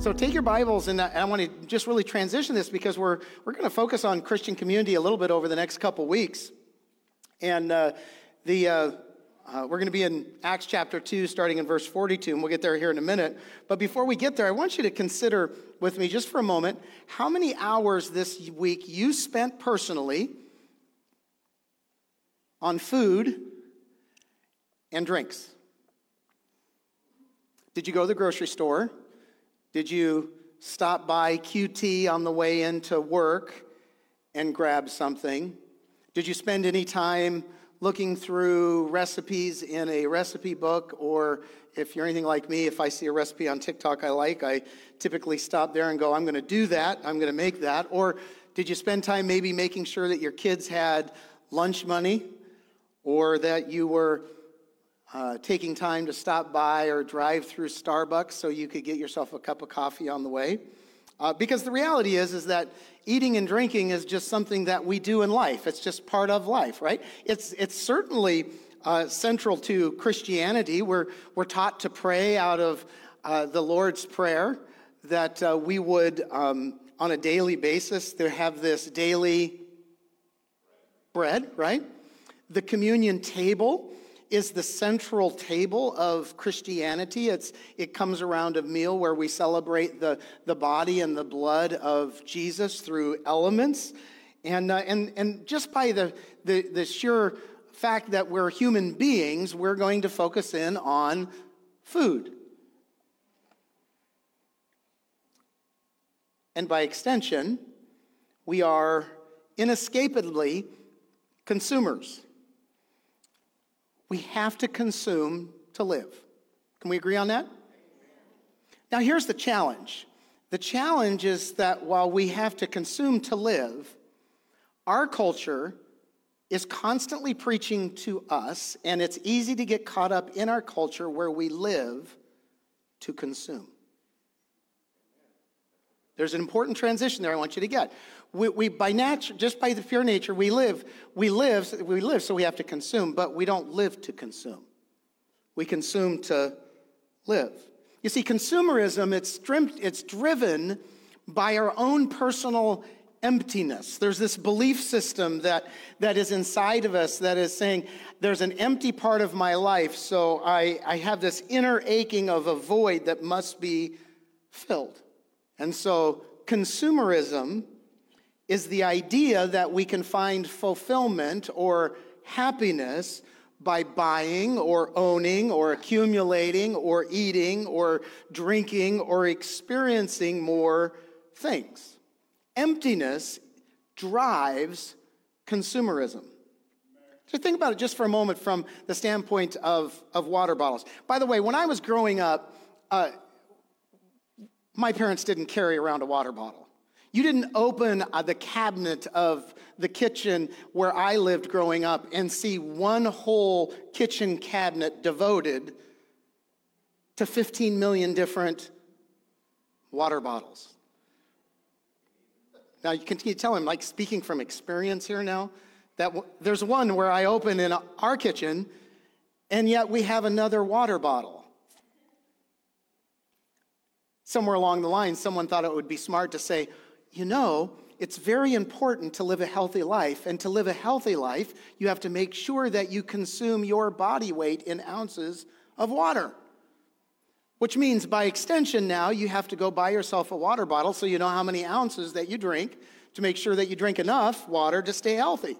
So take your Bibles, and I want to just really transition this because we're, we're going to focus on Christian community a little bit over the next couple weeks. And uh, the, uh, uh, we're going to be in Acts chapter 2, starting in verse 42, and we'll get there here in a minute. But before we get there, I want you to consider with me just for a moment how many hours this week you spent personally on food and drinks. Did you go to the grocery store? Did you stop by QT on the way into work and grab something? Did you spend any time looking through recipes in a recipe book? Or if you're anything like me, if I see a recipe on TikTok I like, I typically stop there and go, I'm going to do that, I'm going to make that. Or did you spend time maybe making sure that your kids had lunch money or that you were uh, taking time to stop by or drive through Starbucks so you could get yourself a cup of coffee on the way. Uh, because the reality is, is that eating and drinking is just something that we do in life. It's just part of life, right? It's, it's certainly uh, central to Christianity. We're, we're taught to pray out of uh, the Lord's Prayer, that uh, we would, um, on a daily basis, there have this daily bread, right? The communion table is the central table of Christianity. It's, it comes around a meal where we celebrate the, the body and the blood of Jesus through elements. And, uh, and, and just by the, the, the sheer fact that we're human beings, we're going to focus in on food. And by extension, we are inescapably consumers. We have to consume to live. Can we agree on that? Now, here's the challenge the challenge is that while we have to consume to live, our culture is constantly preaching to us, and it's easy to get caught up in our culture where we live to consume. There's an important transition there I want you to get. We, we by nature, just by the pure nature, we live, we live, we live, so we have to consume, but we don't live to consume. We consume to live. You see, consumerism, it's, it's driven by our own personal emptiness. There's this belief system that, that is inside of us that is saying, there's an empty part of my life, so I, I have this inner aching of a void that must be filled. And so, consumerism is the idea that we can find fulfillment or happiness by buying or owning or accumulating or eating or drinking or experiencing more things. Emptiness drives consumerism. So think about it just for a moment from the standpoint of, of water bottles. By the way, when I was growing up, uh, my parents didn't carry around a water bottle. You didn't open uh, the cabinet of the kitchen where I lived growing up and see one whole kitchen cabinet devoted to 15 million different water bottles. Now, you continue to tell him, like speaking from experience here now, that w- there's one where I open in our kitchen, and yet we have another water bottle. Somewhere along the line, someone thought it would be smart to say, you know, it's very important to live a healthy life. And to live a healthy life, you have to make sure that you consume your body weight in ounces of water. Which means, by extension, now you have to go buy yourself a water bottle so you know how many ounces that you drink to make sure that you drink enough water to stay healthy.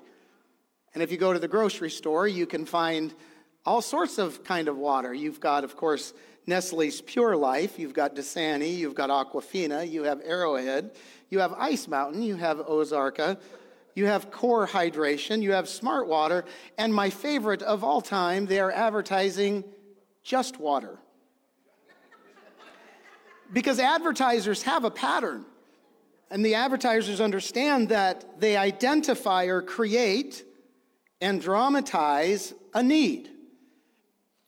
And if you go to the grocery store, you can find all sorts of kind of water. You've got, of course, Nestle's Pure Life, you've got Dasani, you've got Aquafina, you have Arrowhead, you have Ice Mountain, you have Ozarka, you have Core Hydration, you have Smart Water, and my favorite of all time, they are advertising just water. because advertisers have a pattern, and the advertisers understand that they identify or create and dramatize a need.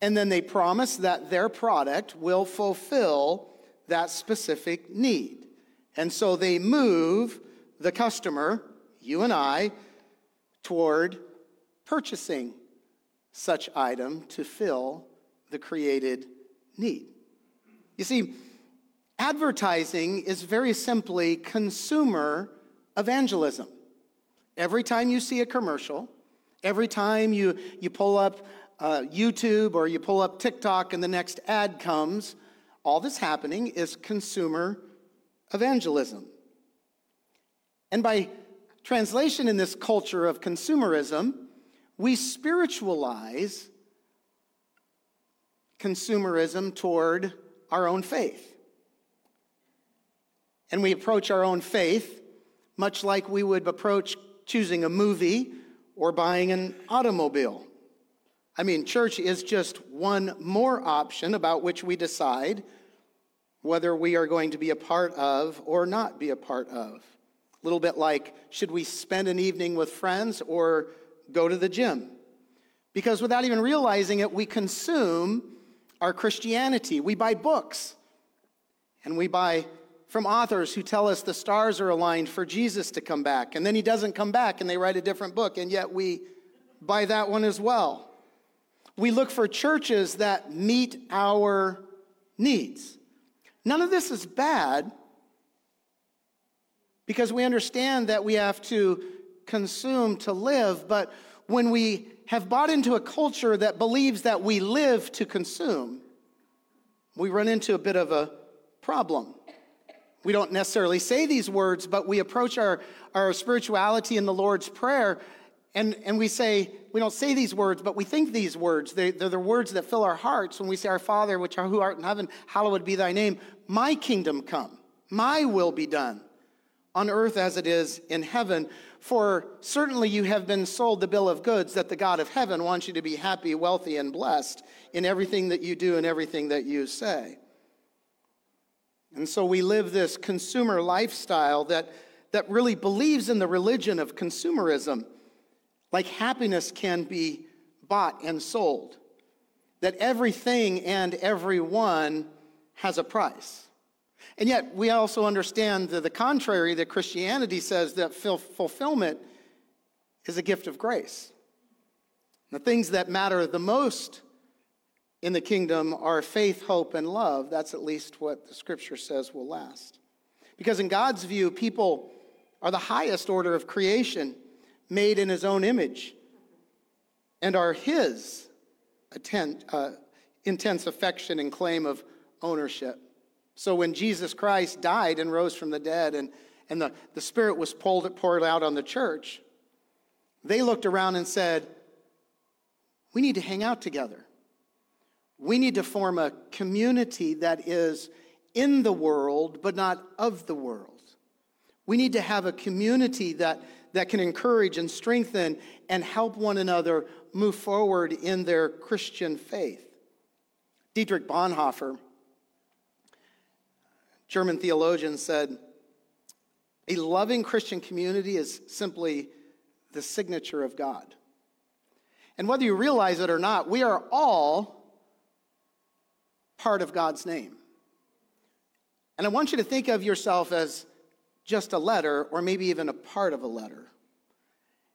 And then they promise that their product will fulfill that specific need. And so they move the customer, you and I, toward purchasing such item to fill the created need. You see, Advertising is very simply consumer evangelism. Every time you see a commercial, every time you, you pull up uh, YouTube or you pull up TikTok and the next ad comes, all that's happening is consumer evangelism. And by translation in this culture of consumerism, we spiritualize consumerism toward our own faith. And we approach our own faith much like we would approach choosing a movie or buying an automobile. I mean, church is just one more option about which we decide whether we are going to be a part of or not be a part of. A little bit like should we spend an evening with friends or go to the gym? Because without even realizing it, we consume our Christianity. We buy books and we buy from authors who tell us the stars are aligned for Jesus to come back. And then he doesn't come back and they write a different book, and yet we buy that one as well. We look for churches that meet our needs. None of this is bad because we understand that we have to consume to live, but when we have bought into a culture that believes that we live to consume, we run into a bit of a problem. We don't necessarily say these words, but we approach our, our spirituality in the Lord's Prayer and, and we say, we don't say these words, but we think these words. They, they're the words that fill our hearts when we say, Our Father, which are, who art in heaven, hallowed be thy name. My kingdom come, my will be done on earth as it is in heaven. For certainly you have been sold the bill of goods that the God of heaven wants you to be happy, wealthy, and blessed in everything that you do and everything that you say. And so we live this consumer lifestyle that, that really believes in the religion of consumerism, like happiness can be bought and sold, that everything and everyone has a price. And yet, we also understand the contrary, that Christianity says that fulfillment is a gift of grace. The things that matter the most in the kingdom are faith, hope, and love. That's at least what the scripture says will last. Because in God's view, people are the highest order of creation, made in his own image, and are his uh, intense affection and claim of ownership. So when Jesus Christ died and rose from the dead, and, and the, the Spirit was poured, poured out on the church, they looked around and said, We need to hang out together. We need to form a community that is in the world, but not of the world. We need to have a community that, that can encourage and strengthen and help one another move forward in their Christian faith. Dietrich Bonhoeffer, German theologian, said, A loving Christian community is simply the signature of God. And whether you realize it or not, we are all part of God's name. And I want you to think of yourself as just a letter or maybe even a part of a letter.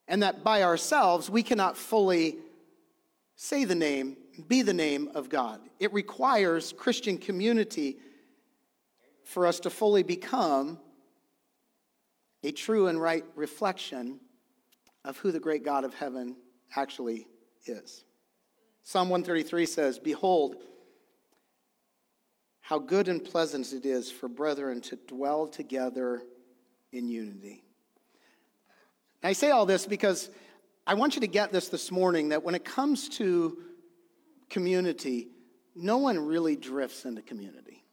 And that by ourselves, we cannot fully say the name, be the name of God. It requires Christian community for us to fully become a true and right reflection of who the great God of heaven actually is. Psalm 133 says, Behold, how good and pleasant it is for brethren to dwell together in unity. I say all this because I want you to get this this morning that when it comes to community, no one really drifts into community.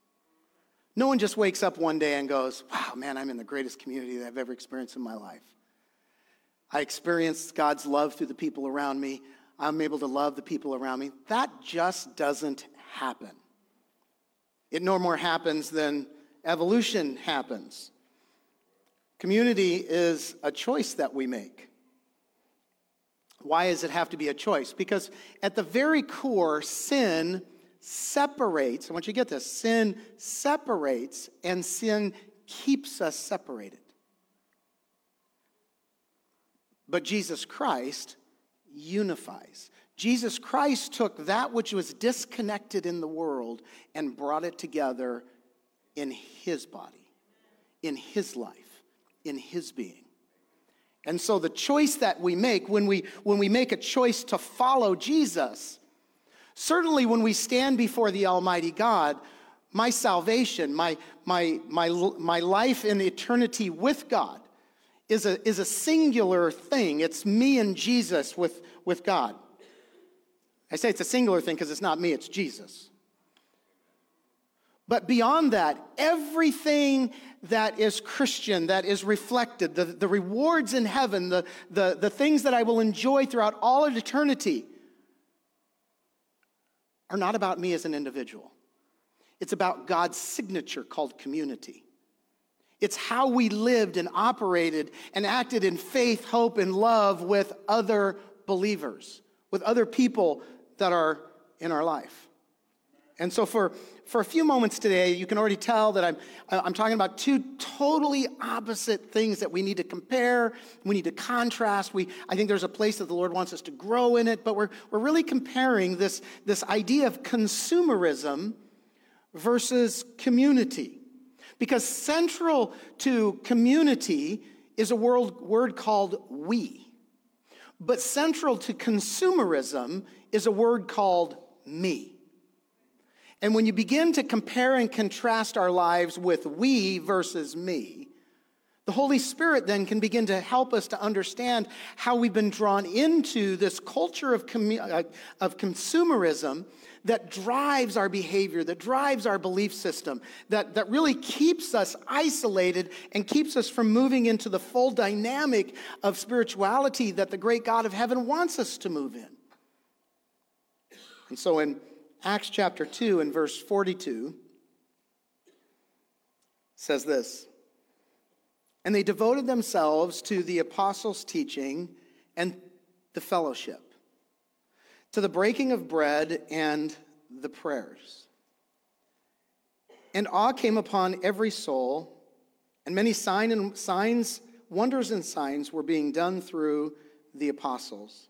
No one just wakes up one day and goes, Wow, man, I'm in the greatest community that I've ever experienced in my life. I experienced God's love through the people around me. I'm able to love the people around me. That just doesn't happen. It no more happens than evolution happens. Community is a choice that we make. Why does it have to be a choice? Because at the very core, sin separates. I want you to get this sin separates, and sin keeps us separated. But Jesus Christ unifies. Jesus Christ took that which was disconnected in the world and brought it together in his body, in his life, in his being. And so the choice that we make when we when we make a choice to follow Jesus, certainly when we stand before the Almighty God, my salvation, my my my my life in eternity with God is a is a singular thing. It's me and Jesus with with God. I say it's a singular thing because it's not me, it's Jesus. But beyond that, everything that is Christian, that is reflected, the, the rewards in heaven, the, the, the things that I will enjoy throughout all of eternity, are not about me as an individual. It's about God's signature called community. It's how we lived and operated and acted in faith, hope, and love with other believers, with other people that are in our life. And so, for, for a few moments today, you can already tell that I'm, I'm talking about two totally opposite things that we need to compare, we need to contrast. We, I think there's a place that the Lord wants us to grow in it, but we're, we're really comparing this, this idea of consumerism versus community. Because central to community is a word, word called we. But central to consumerism is a word called me. And when you begin to compare and contrast our lives with we versus me, the Holy Spirit then can begin to help us to understand how we've been drawn into this culture of, commu- uh, of consumerism that drives our behavior, that drives our belief system, that, that really keeps us isolated and keeps us from moving into the full dynamic of spirituality that the great God of heaven wants us to move in. And so in Acts chapter 2 and verse 42 says this And they devoted themselves to the apostles' teaching and the fellowship, to the breaking of bread and the prayers. And awe came upon every soul, and many sign and signs, wonders and signs were being done through the apostles.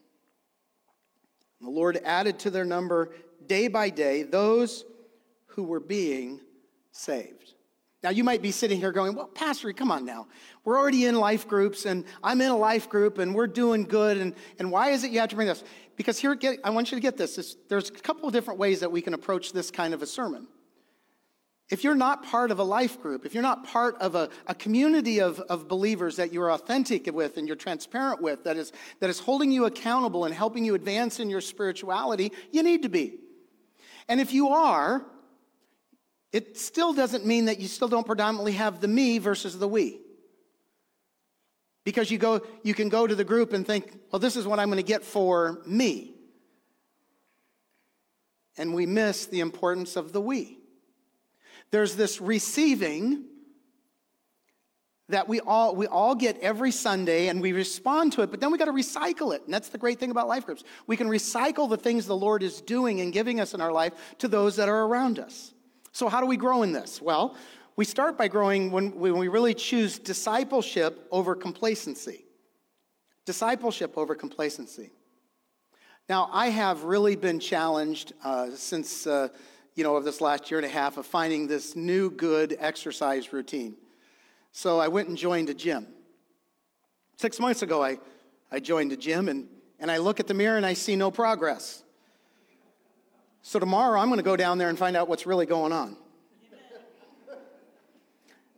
The Lord added to their number day by day those who were being saved. Now, you might be sitting here going, Well, Pastor, come on now. We're already in life groups, and I'm in a life group, and we're doing good. And, and why is it you have to bring this? Because here, get, I want you to get this. There's a couple of different ways that we can approach this kind of a sermon. If you're not part of a life group, if you're not part of a, a community of, of believers that you're authentic with and you're transparent with, that is, that is holding you accountable and helping you advance in your spirituality, you need to be. And if you are, it still doesn't mean that you still don't predominantly have the me versus the we. Because you go, you can go to the group and think, well, this is what I'm going to get for me. And we miss the importance of the we. There's this receiving that we all we all get every Sunday and we respond to it, but then we got to recycle it. And that's the great thing about life groups. We can recycle the things the Lord is doing and giving us in our life to those that are around us. So how do we grow in this? Well, we start by growing when, when we really choose discipleship over complacency. Discipleship over complacency. Now, I have really been challenged uh, since uh, you know, of this last year and a half of finding this new good exercise routine. So I went and joined a gym. Six months ago, I, I joined a gym and, and I look at the mirror and I see no progress. So tomorrow, I'm going to go down there and find out what's really going on.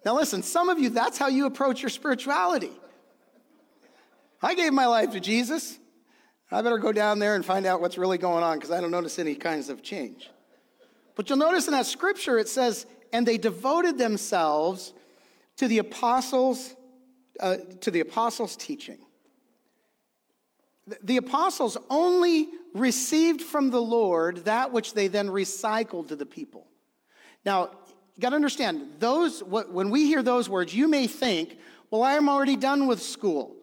Now, listen, some of you, that's how you approach your spirituality. I gave my life to Jesus. I better go down there and find out what's really going on because I don't notice any kinds of change. But you'll notice in that scripture it says, and they devoted themselves to the apostles, uh, to the apostles' teaching. The apostles only received from the Lord that which they then recycled to the people. Now, you got to understand, those, when we hear those words, you may think, well, I am already done with school.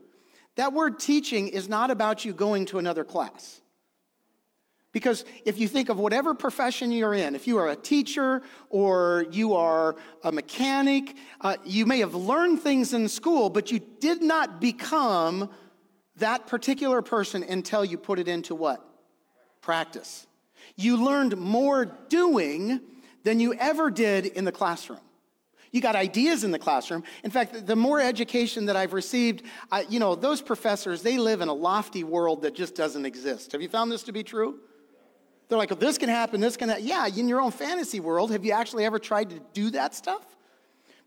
That word teaching is not about you going to another class. Because if you think of whatever profession you're in, if you are a teacher or you are a mechanic, uh, you may have learned things in school, but you did not become that particular person until you put it into what? Practice. You learned more doing than you ever did in the classroom. You got ideas in the classroom. In fact, the more education that I've received, I, you know, those professors, they live in a lofty world that just doesn't exist. Have you found this to be true? They're like, this can happen, this can happen. Yeah, in your own fantasy world, have you actually ever tried to do that stuff?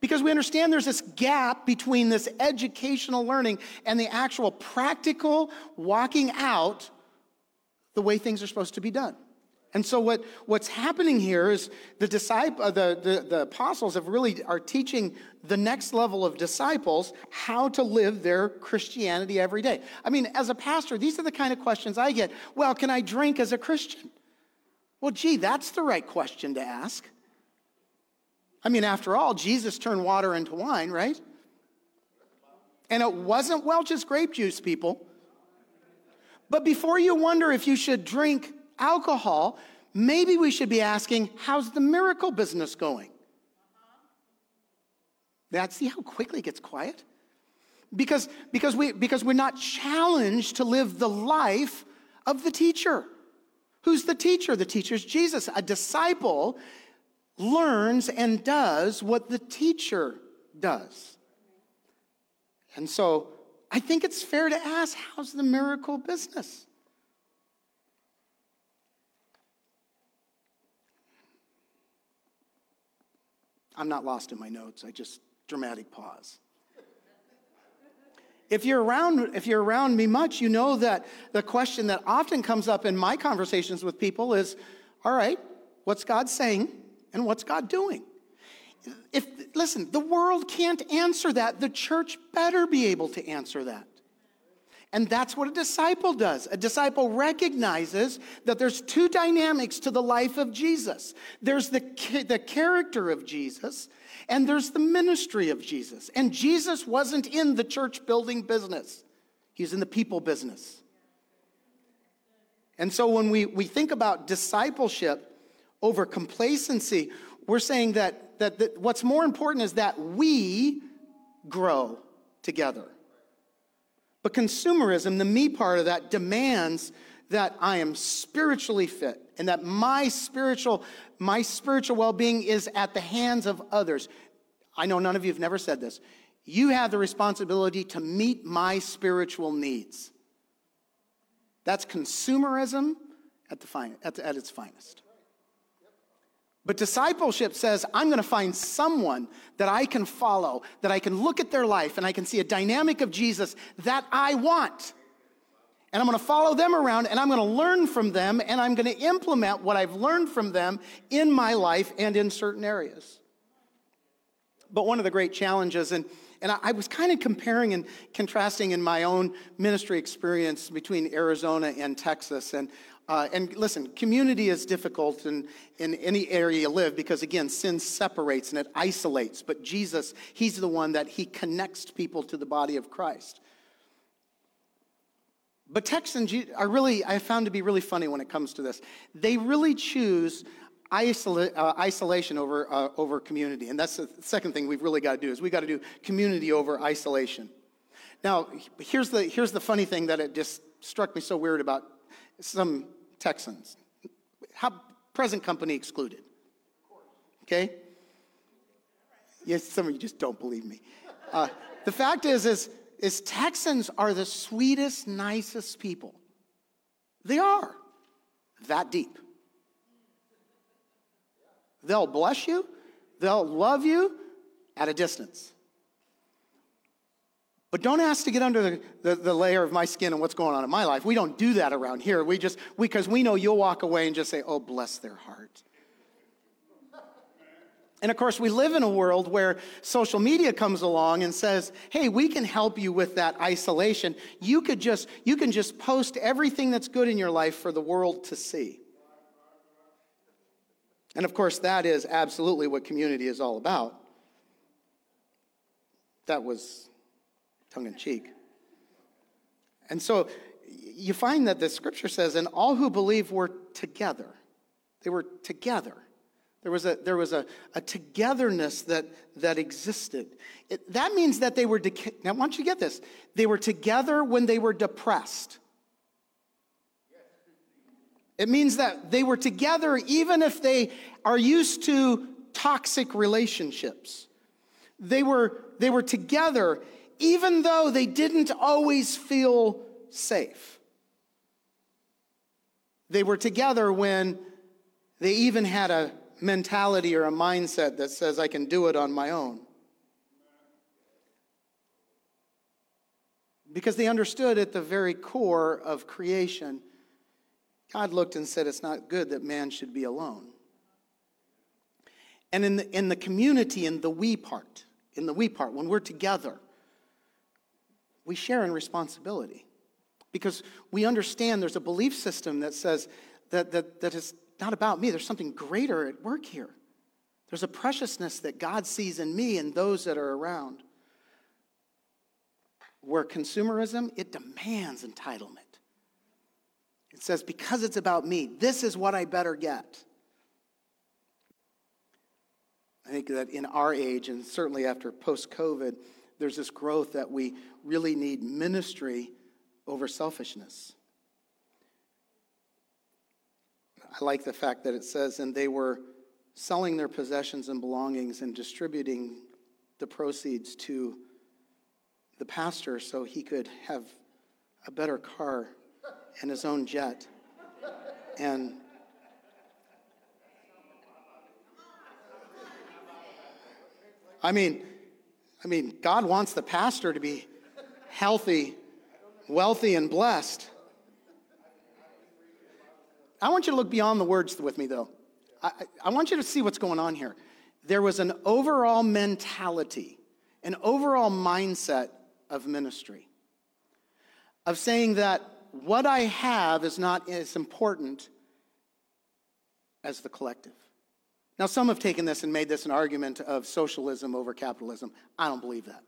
Because we understand there's this gap between this educational learning and the actual practical walking out the way things are supposed to be done. And so what, what's happening here is the disciple, uh, the, the, the apostles have really are teaching the next level of disciples how to live their Christianity every day. I mean, as a pastor, these are the kind of questions I get. Well, can I drink as a Christian? Well, gee, that's the right question to ask. I mean, after all, Jesus turned water into wine, right? And it wasn't Welch's grape juice, people. But before you wonder if you should drink alcohol, maybe we should be asking, how's the miracle business going? That see how quickly it gets quiet? Because, because, we, because we're not challenged to live the life of the teacher. Who's the teacher? The teacher's Jesus. A disciple learns and does what the teacher does. And so I think it's fair to ask how's the miracle business? I'm not lost in my notes, I just dramatic pause. If you're around, if you're around me much, you know that the question that often comes up in my conversations with people is, all right, what's God saying and what's God doing? If listen, the world can't answer that. The church better be able to answer that. And that's what a disciple does. A disciple recognizes that there's two dynamics to the life of Jesus. There's the, the character of Jesus, and there's the ministry of Jesus. And Jesus wasn't in the church building business, he's in the people business. And so when we, we think about discipleship over complacency, we're saying that, that, that what's more important is that we grow together. But consumerism, the me part of that, demands that I am spiritually fit and that my spiritual my spiritual well-being is at the hands of others. I know none of you have never said this. You have the responsibility to meet my spiritual needs. That's consumerism at, the at, the, at its finest. But discipleship says, I'm going to find someone that I can follow, that I can look at their life and I can see a dynamic of Jesus that I want. And I'm going to follow them around and I'm going to learn from them and I'm going to implement what I've learned from them in my life and in certain areas. But one of the great challenges, and, and I, I was kind of comparing and contrasting in my own ministry experience between Arizona and Texas. And uh, and listen, community is difficult in, in any area you live because, again, sin separates and it isolates. But Jesus, He's the one that He connects people to the body of Christ. But Texans are really, I found to be really funny when it comes to this. They really choose isola- uh, isolation over, uh, over community. And that's the second thing we've really got to do is we've got to do community over isolation. Now, here's the, here's the funny thing that it just struck me so weird about some Texans. How, present company excluded. Okay? Yes, some of you just don't believe me. Uh, the fact is, is, is Texans are the sweetest, nicest people. They are that deep. They'll bless you, they'll love you at a distance. But don't ask to get under the, the, the, layer of my skin and what's going on in my life. We don't do that around here. We just, because we, we know you'll walk away and just say, oh, bless their heart. And of course, we live in a world where social media comes along and says, hey, we can help you with that isolation. You could just, you can just post everything that's good in your life for the world to see. And of course, that is absolutely what community is all about. That was tongue in cheek. And so you find that the scripture says, and all who believe were together. They were together. There was a, there was a, a togetherness that, that existed. It, that means that they were, de- now I want you get this, they were together when they were depressed. It means that they were together even if they are used to toxic relationships. They were, they were together even though they didn't always feel safe. They were together when they even had a mentality or a mindset that says, I can do it on my own. Because they understood at the very core of creation, God looked and said, It's not good that man should be alone. And in the, in the community, in the we part, in the we part, when we're together, we share in responsibility because we understand there's a belief system that says that, that, that is not about me. There's something greater at work here. There's a preciousness that God sees in me and those that are around. Where consumerism, it demands entitlement. It says, because it's about me, this is what I better get. I think that in our age, and certainly after post COVID, there's this growth that we really need ministry over selfishness. I like the fact that it says, and they were selling their possessions and belongings and distributing the proceeds to the pastor so he could have a better car and his own jet. And I mean, I mean, God wants the pastor to be healthy, wealthy, and blessed. I want you to look beyond the words with me, though. I, I want you to see what's going on here. There was an overall mentality, an overall mindset of ministry, of saying that what I have is not as important as the collective. Now, some have taken this and made this an argument of socialism over capitalism. I don't believe that.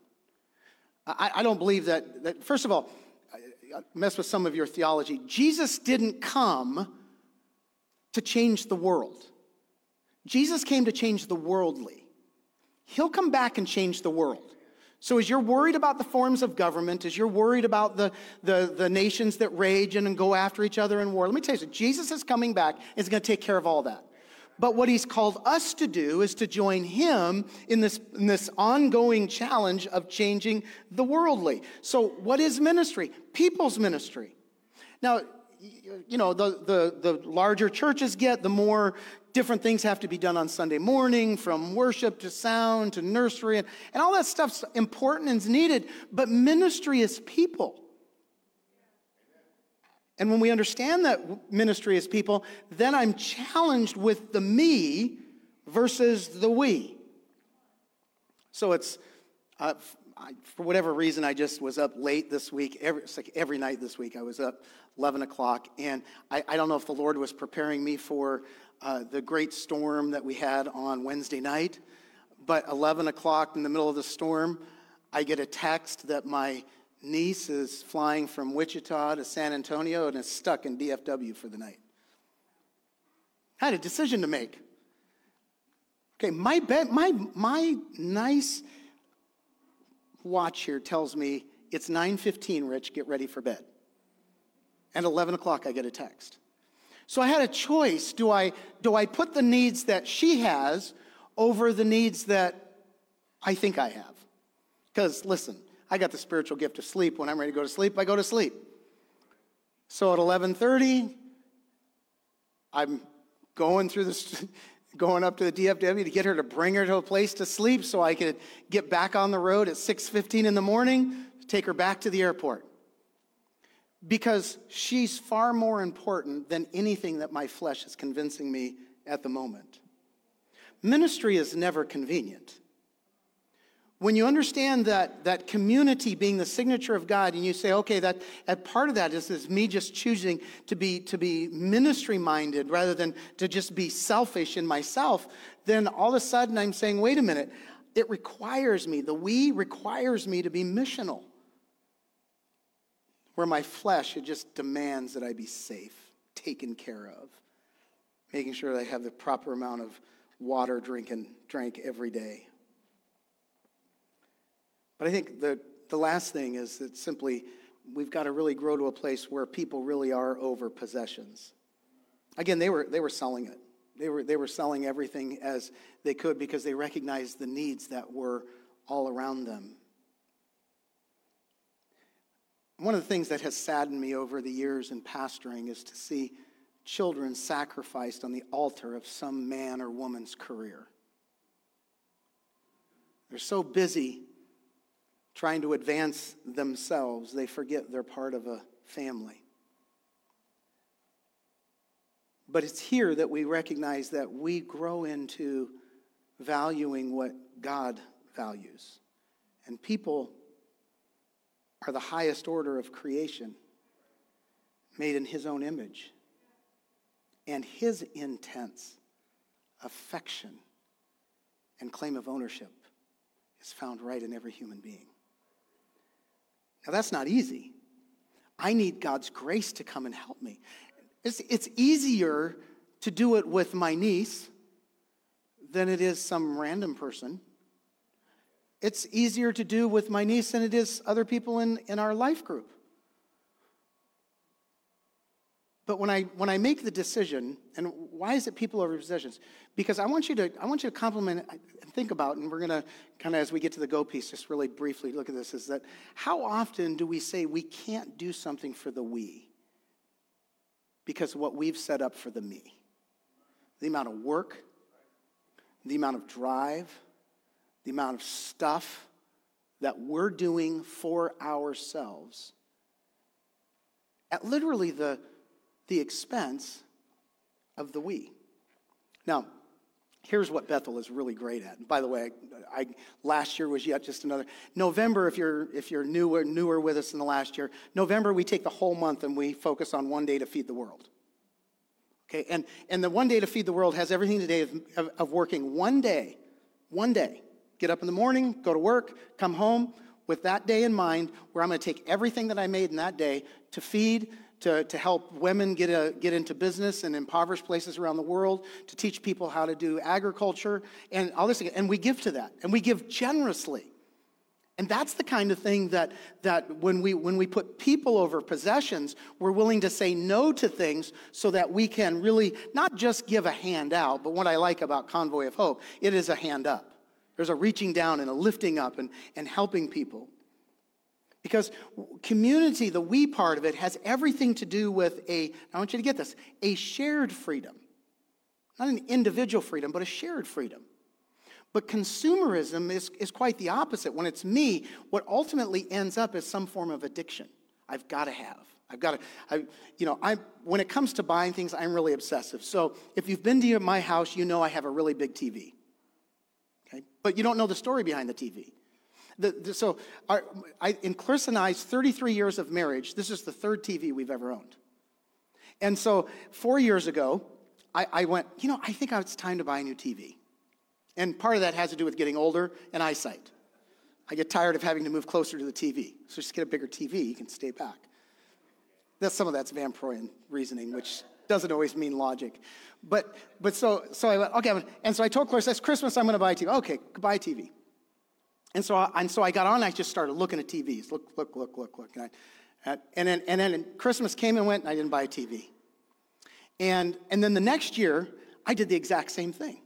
I, I don't believe that, that, first of all, mess with some of your theology. Jesus didn't come to change the world, Jesus came to change the worldly. He'll come back and change the world. So, as you're worried about the forms of government, as you're worried about the, the, the nations that rage and go after each other in war, let me tell you something. Jesus is coming back and is going to take care of all that. But what he's called us to do is to join him in this, in this ongoing challenge of changing the worldly. So, what is ministry? People's ministry. Now, you know, the, the, the larger churches get, the more different things have to be done on Sunday morning, from worship to sound to nursery, and, and all that stuff's important and is needed. But ministry is people. And when we understand that ministry is people, then I'm challenged with the me versus the we. So it's, uh, I, for whatever reason, I just was up late this week. Every, like every night this week, I was up 11 o'clock. And I, I don't know if the Lord was preparing me for uh, the great storm that we had on Wednesday night, but 11 o'clock in the middle of the storm, I get a text that my niece is flying from Wichita to San Antonio and is stuck in DFW for the night. I had a decision to make. Okay, my bed, my my nice watch here tells me it's 9:15, Rich, get ready for bed. And 11 o'clock, I get a text. So I had a choice. Do I, do I put the needs that she has over the needs that I think I have? Because listen, I got the spiritual gift of sleep. When I'm ready to go to sleep, I go to sleep. So at 11:30, I'm going through this, going up to the DFW to get her to bring her to a place to sleep, so I could get back on the road at 6:15 in the morning, take her back to the airport. Because she's far more important than anything that my flesh is convincing me at the moment. Ministry is never convenient. When you understand that, that community being the signature of God, and you say, okay, that, that part of that is, is me just choosing to be, to be ministry minded rather than to just be selfish in myself, then all of a sudden I'm saying, wait a minute, it requires me, the we requires me to be missional. Where my flesh, it just demands that I be safe, taken care of, making sure that I have the proper amount of water drinking, drank every day. But I think the, the last thing is that simply we've got to really grow to a place where people really are over possessions. Again, they were, they were selling it. They were, they were selling everything as they could because they recognized the needs that were all around them. One of the things that has saddened me over the years in pastoring is to see children sacrificed on the altar of some man or woman's career. They're so busy trying to advance themselves, they forget they're part of a family. But it's here that we recognize that we grow into valuing what God values. And people are the highest order of creation, made in His own image. And His intense affection and claim of ownership is found right in every human being. Now, that's not easy. I need God's grace to come and help me. It's, it's easier to do it with my niece than it is some random person. It's easier to do with my niece than it is other people in, in our life group. But when I, when I make the decision, and why is it people over possessions? Because I want you to, I want you to compliment and think about, and we're going to kind of, as we get to the go piece, just really briefly look at this, is that how often do we say we can't do something for the we because what we've set up for the me? The amount of work, the amount of drive, the amount of stuff that we're doing for ourselves at literally the the expense of the we. Now, here's what Bethel is really great at. And by the way, I, I, last year was yet just another November. If you're if you're newer newer with us in the last year, November we take the whole month and we focus on one day to feed the world. Okay, and and the one day to feed the world has everything today of, of, of working one day, one day. Get up in the morning, go to work, come home with that day in mind, where I'm going to take everything that I made in that day to feed to, to help women get, a, get into business in impoverished places around the world, to teach people how to do agriculture, and all this. And we give to that, and we give generously. And that's the kind of thing that, that when, we, when we put people over possessions, we're willing to say no to things so that we can really not just give a hand out, but what I like about Convoy of Hope, it is a hand up. There's a reaching down and a lifting up and, and helping people. Because community, the we part of it, has everything to do with a, I want you to get this, a shared freedom. Not an individual freedom, but a shared freedom. But consumerism is, is quite the opposite. When it's me, what ultimately ends up is some form of addiction. I've got to have. I've got to, I, you know, I, when it comes to buying things, I'm really obsessive. So if you've been to my house, you know I have a really big TV. Okay? But you don't know the story behind the TV. The, the, so, our, I, in Clarissa and I's 33 years of marriage, this is the third TV we've ever owned. And so, four years ago, I, I went, you know, I think it's time to buy a new TV. And part of that has to do with getting older and eyesight. I get tired of having to move closer to the TV. So just get a bigger TV, you can stay back. That's some of that's Van Proyen reasoning, which doesn't always mean logic. But but so so I went, okay, and so I told Clarissa, it's Christmas, I'm gonna buy a TV. Okay, buy a TV. And so, I, and so I got on, I just started looking at TVs. Look, look, look, look, look. And, I, and, then, and then Christmas came and went, and I didn't buy a TV. And, and then the next year, I did the exact same thing.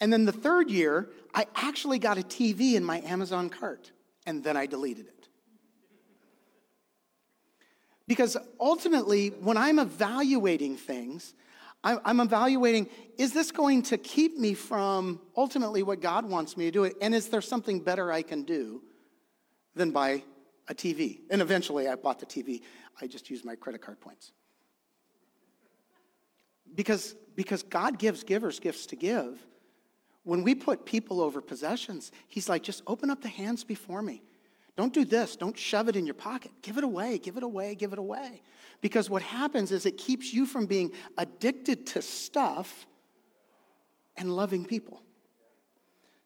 And then the third year, I actually got a TV in my Amazon cart, and then I deleted it. Because ultimately, when I'm evaluating things, I'm evaluating is this going to keep me from ultimately what God wants me to do? And is there something better I can do than buy a TV? And eventually I bought the TV. I just used my credit card points. Because, because God gives givers gifts to give. When we put people over possessions, he's like, just open up the hands before me. Don't do this. Don't shove it in your pocket. Give it away, give it away, give it away. Because what happens is it keeps you from being addicted to stuff and loving people.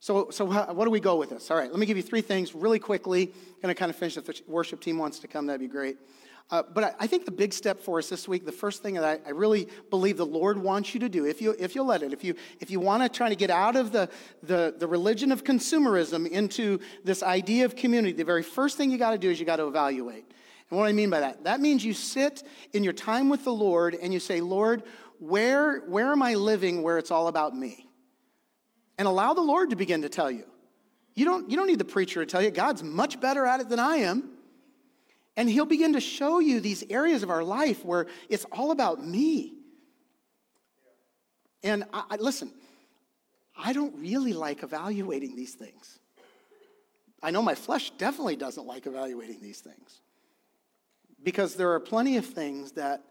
So, so what do we go with this? All right, let me give you three things really quickly. Going to kind of finish. If the worship team wants to come, that'd be great. Uh, but I, I, think the big step for us this week, the first thing that I, I, really believe the Lord wants you to do, if you if you'll let it, if you if you want to try to get out of the, the the religion of consumerism into this idea of community, the very first thing you got to do is you got to evaluate. And what do I mean by that, that means you sit in your time with the Lord and you say, Lord, where where am I living where it's all about me? And allow the Lord to begin to tell you. You don't, you don't need the preacher to tell you. God's much better at it than I am. And he'll begin to show you these areas of our life where it's all about me. And I, I, listen, I don't really like evaluating these things. I know my flesh definitely doesn't like evaluating these things because there are plenty of things that,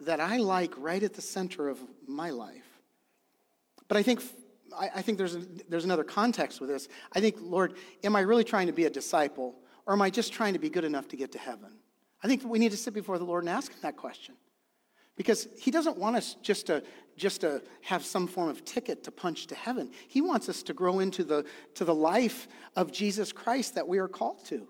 that I like right at the center of my life. But I think I, I think there's, a, there's another context with this. I think, Lord, am I really trying to be a disciple, or am I just trying to be good enough to get to heaven? I think we need to sit before the Lord and ask him that question. Because he doesn't want us just to, just to have some form of ticket to punch to heaven. He wants us to grow into the, to the life of Jesus Christ that we are called to.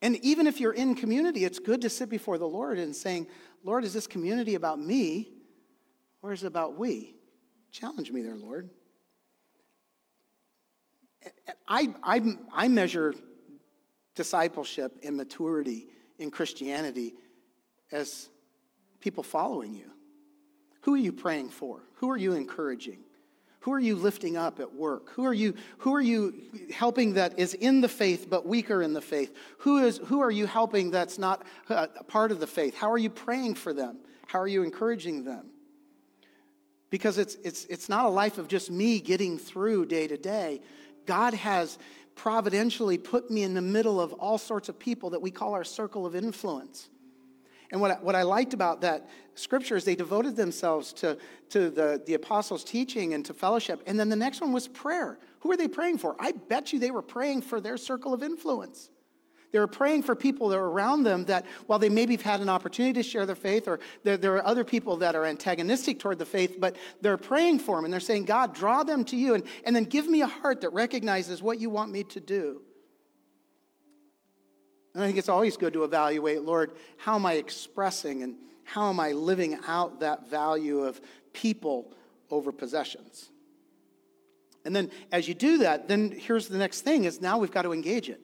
And even if you're in community, it's good to sit before the Lord and saying, Lord, is this community about me or is it about we? Challenge me there, Lord. I, I, I measure discipleship and maturity in Christianity as people following you. Who are you praying for? Who are you encouraging? Who are you lifting up at work? Who are you, who are you helping that is in the faith but weaker in the faith? Who, is, who are you helping that's not uh, a part of the faith? How are you praying for them? How are you encouraging them? because it's, it's, it's not a life of just me getting through day to day. God has providentially put me in the middle of all sorts of people that we call our circle of influence. And what I, what I liked about that scripture is they devoted themselves to, to the, the apostles' teaching and to fellowship. And then the next one was prayer. Who are they praying for? I bet you they were praying for their circle of influence. They were praying for people that are around them that, while they maybe have had an opportunity to share their faith, or there, there, are other people that are antagonistic toward the faith, but they're praying for them and they're saying, God, draw them to you, and, and then give me a heart that recognizes what you want me to do. And I think it's always good to evaluate, Lord, how am I expressing and how am I living out that value of people over possessions? And then as you do that, then here's the next thing is now we've got to engage it.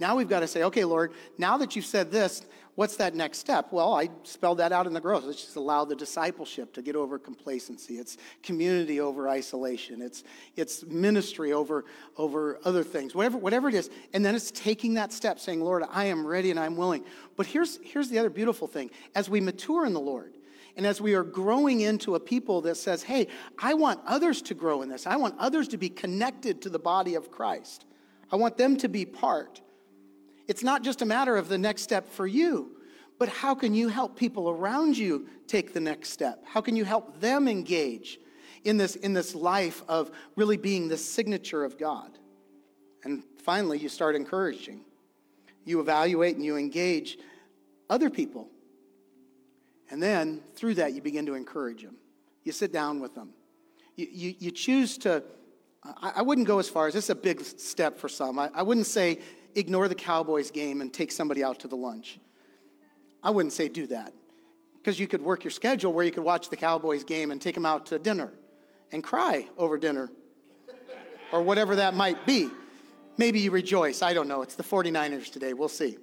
Now we've got to say, okay, Lord, now that you've said this, what's that next step? Well, I spelled that out in the growth. Let's just allow the discipleship to get over complacency. It's community over isolation. It's, it's ministry over, over other things, whatever, whatever it is. And then it's taking that step, saying, Lord, I am ready and I'm willing. But here's, here's the other beautiful thing. As we mature in the Lord, and as we are growing into a people that says, hey, I want others to grow in this, I want others to be connected to the body of Christ, I want them to be part. It's not just a matter of the next step for you, but how can you help people around you take the next step? How can you help them engage in this, in this life of really being the signature of God? And finally, you start encouraging. You evaluate and you engage other people. And then through that, you begin to encourage them. You sit down with them. You, you, you choose to, I, I, wouldn't go as far as this is a big step for some. I, I wouldn't say ignore the Cowboys game and take somebody out to the lunch. I wouldn't say do that because you could work your schedule where you could watch the Cowboys game and take them out to dinner and cry over dinner or whatever that might be. Maybe you rejoice. I don't know. It's the 49ers today. We'll see.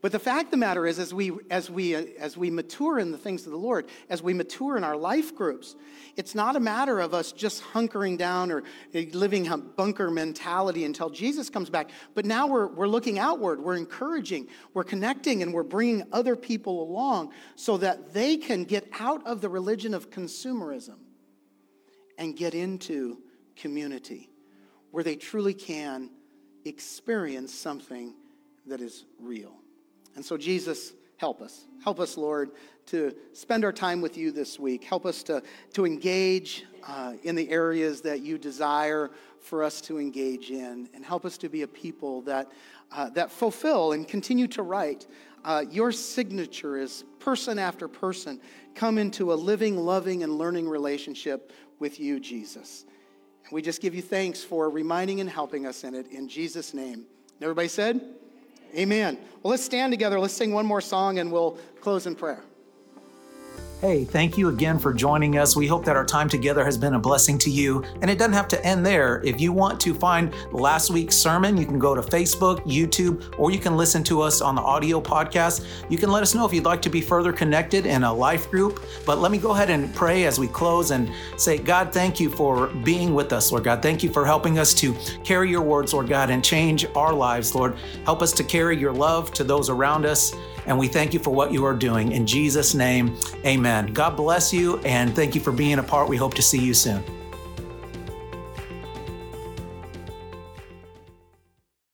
But the fact of the matter is, as we, as, we, as we mature in the things of the Lord, as we mature in our life groups, it's not a matter of us just hunkering down or eh, living a bunker mentality until Jesus comes back. But now we're, we're looking outward, we're encouraging, we're connecting, and we're bringing other people along so that they can get out of the religion of consumerism and get into community where they truly can experience something that is real. And so Jesus help us. Help us, Lord, to spend our time with you this week. Help us to, to engage uh, in the areas that you desire for us to engage in, and help us to be a people that, uh, that fulfill and continue to write uh, your signature is person after person come into a living, loving, and learning relationship with you, Jesus. And we just give you thanks for reminding and helping us in it. In Jesus' name. everybody said? Amen. Well, let's stand together. Let's sing one more song and we'll close in prayer. Hey, thank you again for joining us. We hope that our time together has been a blessing to you. And it doesn't have to end there. If you want to find last week's sermon, you can go to Facebook, YouTube, or you can listen to us on the audio podcast. You can let us know if you'd like to be further connected in a life group. But let me go ahead and pray as we close and say, God, thank you for being with us, Lord God. Thank you for helping us to carry your words, Lord God, and change our lives, Lord. Help us to carry your love to those around us. And we thank you for what you are doing. In Jesus' name, amen. God bless you and thank you for being a part. We hope to see you soon.